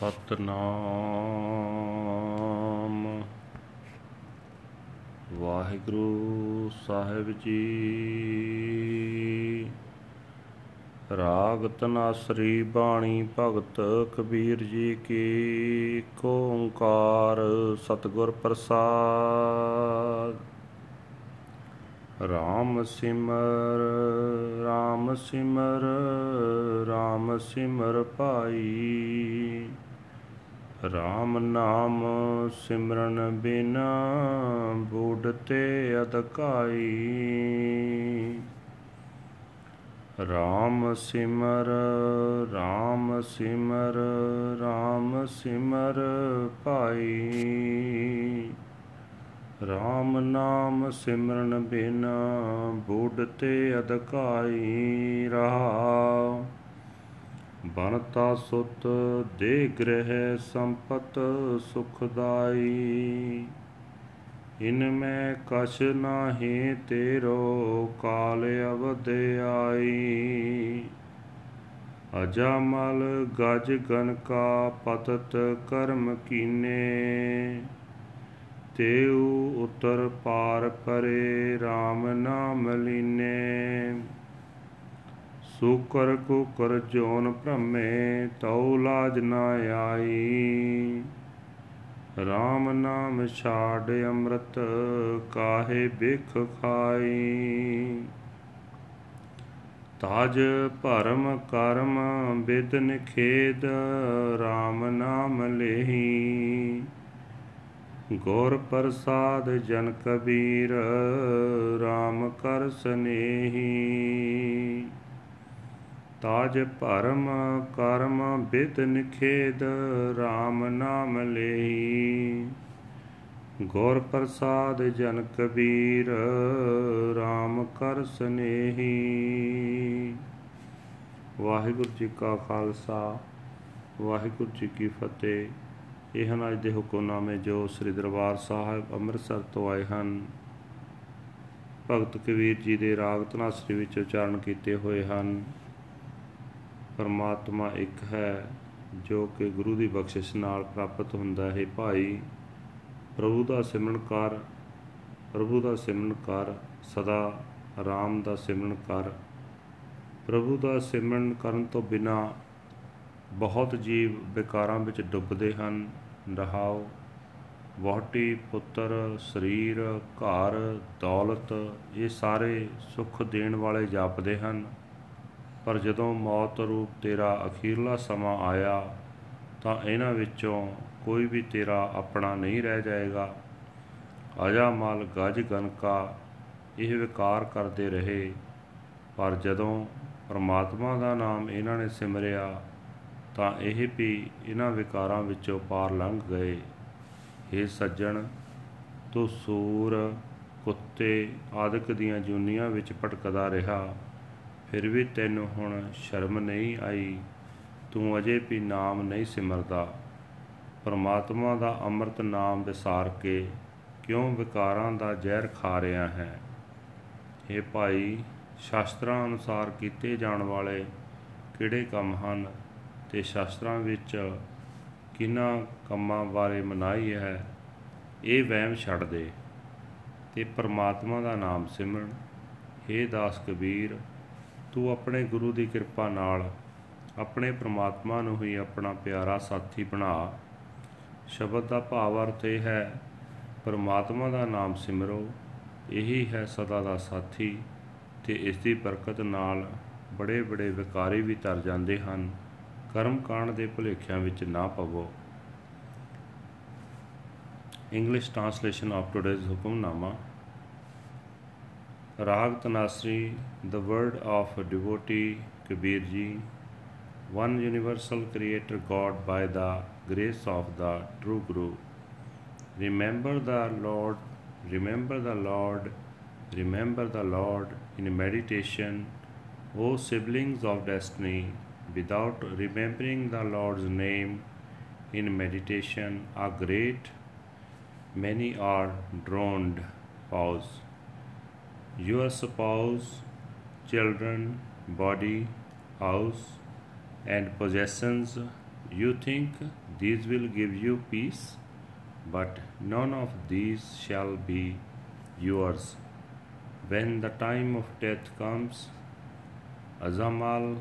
ਸਤਨਾਮ। ਵਾਹਿਗੁਰੂ ਸਾਹਿਬ ਜੀ। ਰਾਗ ਤਨਾਸਰੀ ਬਾਣੀ ਭਗਤ ਕਬੀਰ ਜੀ ਕੀ ਓੰਕਾਰ ਸਤਿਗੁਰ ਪ੍ਰਸਾਦ। ਰਾਮ ਸਿਮਰ ਰਾਮ ਸਿਮਰ ਰਾਮ ਸਿਮਰ ਭਾਈ। ਰਾਮ ਨਾਮ ਸਿਮਰਨ ਬਿਨਾ ਬੂਢਤੇ ਅਦਕਾਈ ਰਾਮ ਸਿਮਰ ਰਾਮ ਸਿਮਰ ਰਾਮ ਸਿਮਰ ਭਾਈ। ਰਾਮ ਨਾਮ ਸਿਮਰਨ ਬਿਨਾ ਬੂਢਤੇ ਅਦਕਾਈ ਰਹਾ ਬਨਤਾ ਸੁਤ ਦੇ ਗ੍ਰਹਿ ਸੰਪਤ ਸੁਖਦਾਈ। ਇਨ ਮੈਂ ਕਛ ਨਾਹੀ ਤੇਰੋ ਕਾਲ ਅਵਦ ਆਈ ਅਜਮਲ ਗਜ ਗਨ ਕਾ ਪਤਤ ਕਰਮ ਕੀਨੇ। ਤੇਉ ਉਤਰ ਪਾਰ ਪਰੇ RAM ਨਾਮ ਲੀਨੇ। ਸੂਕਰ ਕੁਕਰ ਜੋਨ ਭ੍ਰਮੇ ਤਉ ਲਾਜ ਨਾ ਆਈ। RAM ਨਾਮ ਛਾੜ ਅੰਮ੍ਰਿਤ ਕਾਹੇ ਬਿਖ ਖਾਈ। ਤਾਜ ਭਰਮ ਕਰਮ ਬਿਦ ਨਿਖੇਦ RAM ਨਾਮ ਲੇਹੀ। ਗੁਰ ਪ੍ਰਸਾਦ ਜਨ ਕਬੀਰ RAM ਕਰ ਸਨੇਹੀ ਤਾਜ ਭਰਮ ਕਰਮ ਬਿਦ ਨਿਖੇਦ RAM ਨਾਮ ਲਈ ਗੁਰ ਪ੍ਰਸਾਦ ਜਨ ਕਬੀਰ RAM ਕਰ ਸਨੇਹੀ। ਵਾਹਿਗੁਰੂ ਜੀ ਕਾ ਖਾਲਸਾ, ਵਾਹਿਗੁਰੂ ਜੀ ਕੀ ਫਤਿਹ। ਇਹ ਹਨ ਅੱਜ ਦੇ ਹੁਕਮਨਾਮੇ ਜੋ ਸ੍ਰੀ ਦਰਬਾਰ ਸਾਹਿਬ ਅੰਮ੍ਰਿਤਸਰ ਤੋਂ ਆਏ ਹਨ। ਭਗਤ ਕਬੀਰ ਜੀ ਦੇ ਰਾਗ ਤਨਾਸਰੀ ਵਿੱਚ ਉਚਾਰਨ ਕੀਤੇ ਹੋਏ ਹਨ। ਪਰਮਾਤਮਾ ਇੱਕ ਹੈ, ਜੋ ਕਿ ਗੁਰੂ ਦੀ ਬਖਸ਼ਿਸ਼ ਨਾਲ ਪ੍ਰਾਪਤ ਹੁੰਦਾ ਹੈ। ਭਾਈ, ਪ੍ਰਭੂ ਦਾ ਸਿਮਰਨ ਕਰ, ਪ੍ਰਭੂ ਦਾ ਸਿਮਰਨ ਕਰ, ਸਦਾ ਆਰਾਮ ਦਾ ਸਿਮਰਨ ਕਰ। ਪ੍ਰਭੂ ਦਾ ਸਿਮਰਨ ਕਰਨ ਤੋਂ ਬਿਨਾ ਬਹੁਤ ਜੀਵ ਵਿਕਾਰਾਂ ਵਿੱਚ ਡੁੱਬਦੇ ਹਨ। ਰਹਾਉ ਵਹੁਟੀ, ਪੁੱਤਰ, ਸਰੀਰ, ਘਰ, ਦੌਲਤ, ਇਹ ਸਾਰੇ ਸੁੱਖ ਦੇਣ ਵਾਲੇ ਜਾਪਦੇ ਹਨ। ਪਰ ਜਦੋਂ ਮੌਤ ਰੂਪ ਤੇਰਾ ਅਖੀਰਲਾ ਸਮਾਂ ਆਇਆ, ਤਾਂ ਇਹਨਾਂ ਵਿੱਚੋਂ ਕੋਈ ਵੀ ਤੇਰਾ ਆਪਣਾ ਨਹੀਂ ਰਹਿ ਜਾਏਗਾ। ਆਜਾ ਮਲ ਗਜ ਗਨਕਾ ਇਹ ਵਿਕਾਰ ਕਰਦੇ ਰਹੇ। ਪਰ ਜਦੋਂ ਪਰਮਾਤਮਾ ਦਾ ਨਾਮ ਇਹਨਾਂ ਨੇ ਸਿਮਰਿਆ, ਤਾਂ ਇਹ ਵੀ ਇਹਨਾਂ ਵਿਕਾਰਾਂ ਵਿੱਚੋਂ ਪਾਰ ਲੰਘ ਗਏ। हे ਸੱਜਣ, ਤੂੰ ਸੂਰ, ਕੁੱਤੇ ਆਦਿਕ ਦੀਆਂ ਜੁਨੀਆਂ ਵਿੱਚ ਭਟਕਦਾ ਰਿਹਾ। ਫਿਰ ਵੀ ਤੈਨੂੰ ਹੁਣ ਸ਼ਰਮ ਨਹੀਂ ਆਈ, ਤੂੰ ਅਜੇ ਵੀ ਨਾਮ ਨਹੀਂ ਸਿਮਰਦਾ। ਪਰਮਾਤਮਾ ਦਾ ਅੰਮ੍ਰਿਤ ਨਾਮ ਵਿਸਾਰ ਕੇ ਕਿਉਂ ਵਿਕਾਰਾਂ ਦਾ ਜ਼ਹਿਰ ਖਾ ਰਿਹਾ ਹੈ? ਇਹ ਭਾਈ, ਸ਼ਾਸਤਰਾਂ ਅਨੁਸਾਰ ਕੀਤੇ ਜਾਣ ਵਾਲੇ ਕਿਹੜੇ ਕੰਮ ਹਨ ਤੇ ਸ਼ਾਸਤਰਾਂ ਵਿੱਚ ਕਿਨਾਂ ਕੰਮਾਂ ਬਾਰੇ ਮਨਾਈ ਹੈ, ਇਹ ਵਹਿਮ ਛੱਡ ਦੇ। ਤੇ ਪਰਮਾਤਮਾ ਦਾ ਨਾਮ ਸਿਮਰਨ हे ਦਾਸ ਕਬੀਰ ਤੂੰ ਆਪਣੇ ਗੁਰੂ ਦੀ ਕਿਰਪਾ ਨਾਲ ਆਪਣੇ ਪ੍ਰਮਾਤਮਾ ਨੂੰ ਹੀ ਆਪਣਾ ਪਿਆਰਾ ਸਾਥੀ ਬਣਾ। ਸ਼ਬਦ ਦਾ ਭਾਵ ਅਰਥ ਇਹ ਹੈ, ਪਰਮਾਤਮਾ ਦਾ ਨਾਮ ਸਿਮਰੋ, ਇਹੀ ਹੈ ਸਦਾ ਦਾ ਸਾਥੀ ਤੇ ਇਸ ਦੀ ਬਰਕਤ ਨਾਲ ਬੜੇ ਬੜੇ ਵਿਕਾਰੀ ਵੀ ਤਰ ਜਾਂਦੇ ਹਨ, ਕਰਮ ਕਾਂਡ ਦੇ ਭੁਲੇਖਿਆਂ ਵਿੱਚ ਨਾ ਪਵੋ। English translation of today's Hukamnama Rag Tanasri, the word of a devotee Kabir Ji, one universal creator God by the grace of the true Guru. Remember the Lord, remember the Lord, remember the Lord in meditation, O siblings of destiny, without remembering the Lord's name in meditation are great, many are drowned. Pause. Your spouse, children, body, house, and possessions You think these will give you peace, but none of these shall be yours. When the time of death comes, Azamal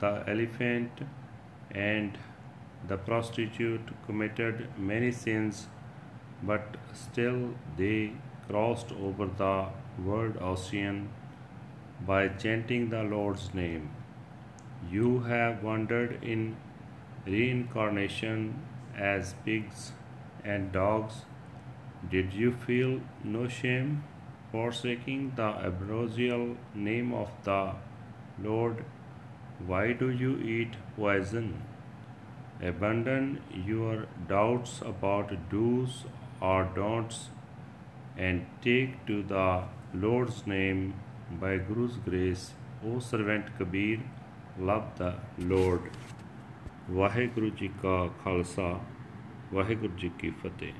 the elephant and the prostitute committed many sins, but still they crossed over the world ocean by chanting the Lord's name. You have wandered in reincarnation as pigs and dogs. Did you feel no shame forsaking the ambrosial name of the Lord? Why do you eat poison? Abandon your doubts about do's or don'ts and take to the Lord's name by Guru's grace. O servant Kabir, love the Lord. Waheguru ji ਕਾ ਖਾਲਸਾ ਵਾਹਿਗੁਰੂ ਜੀ ਕੀ ਫਤਿਹ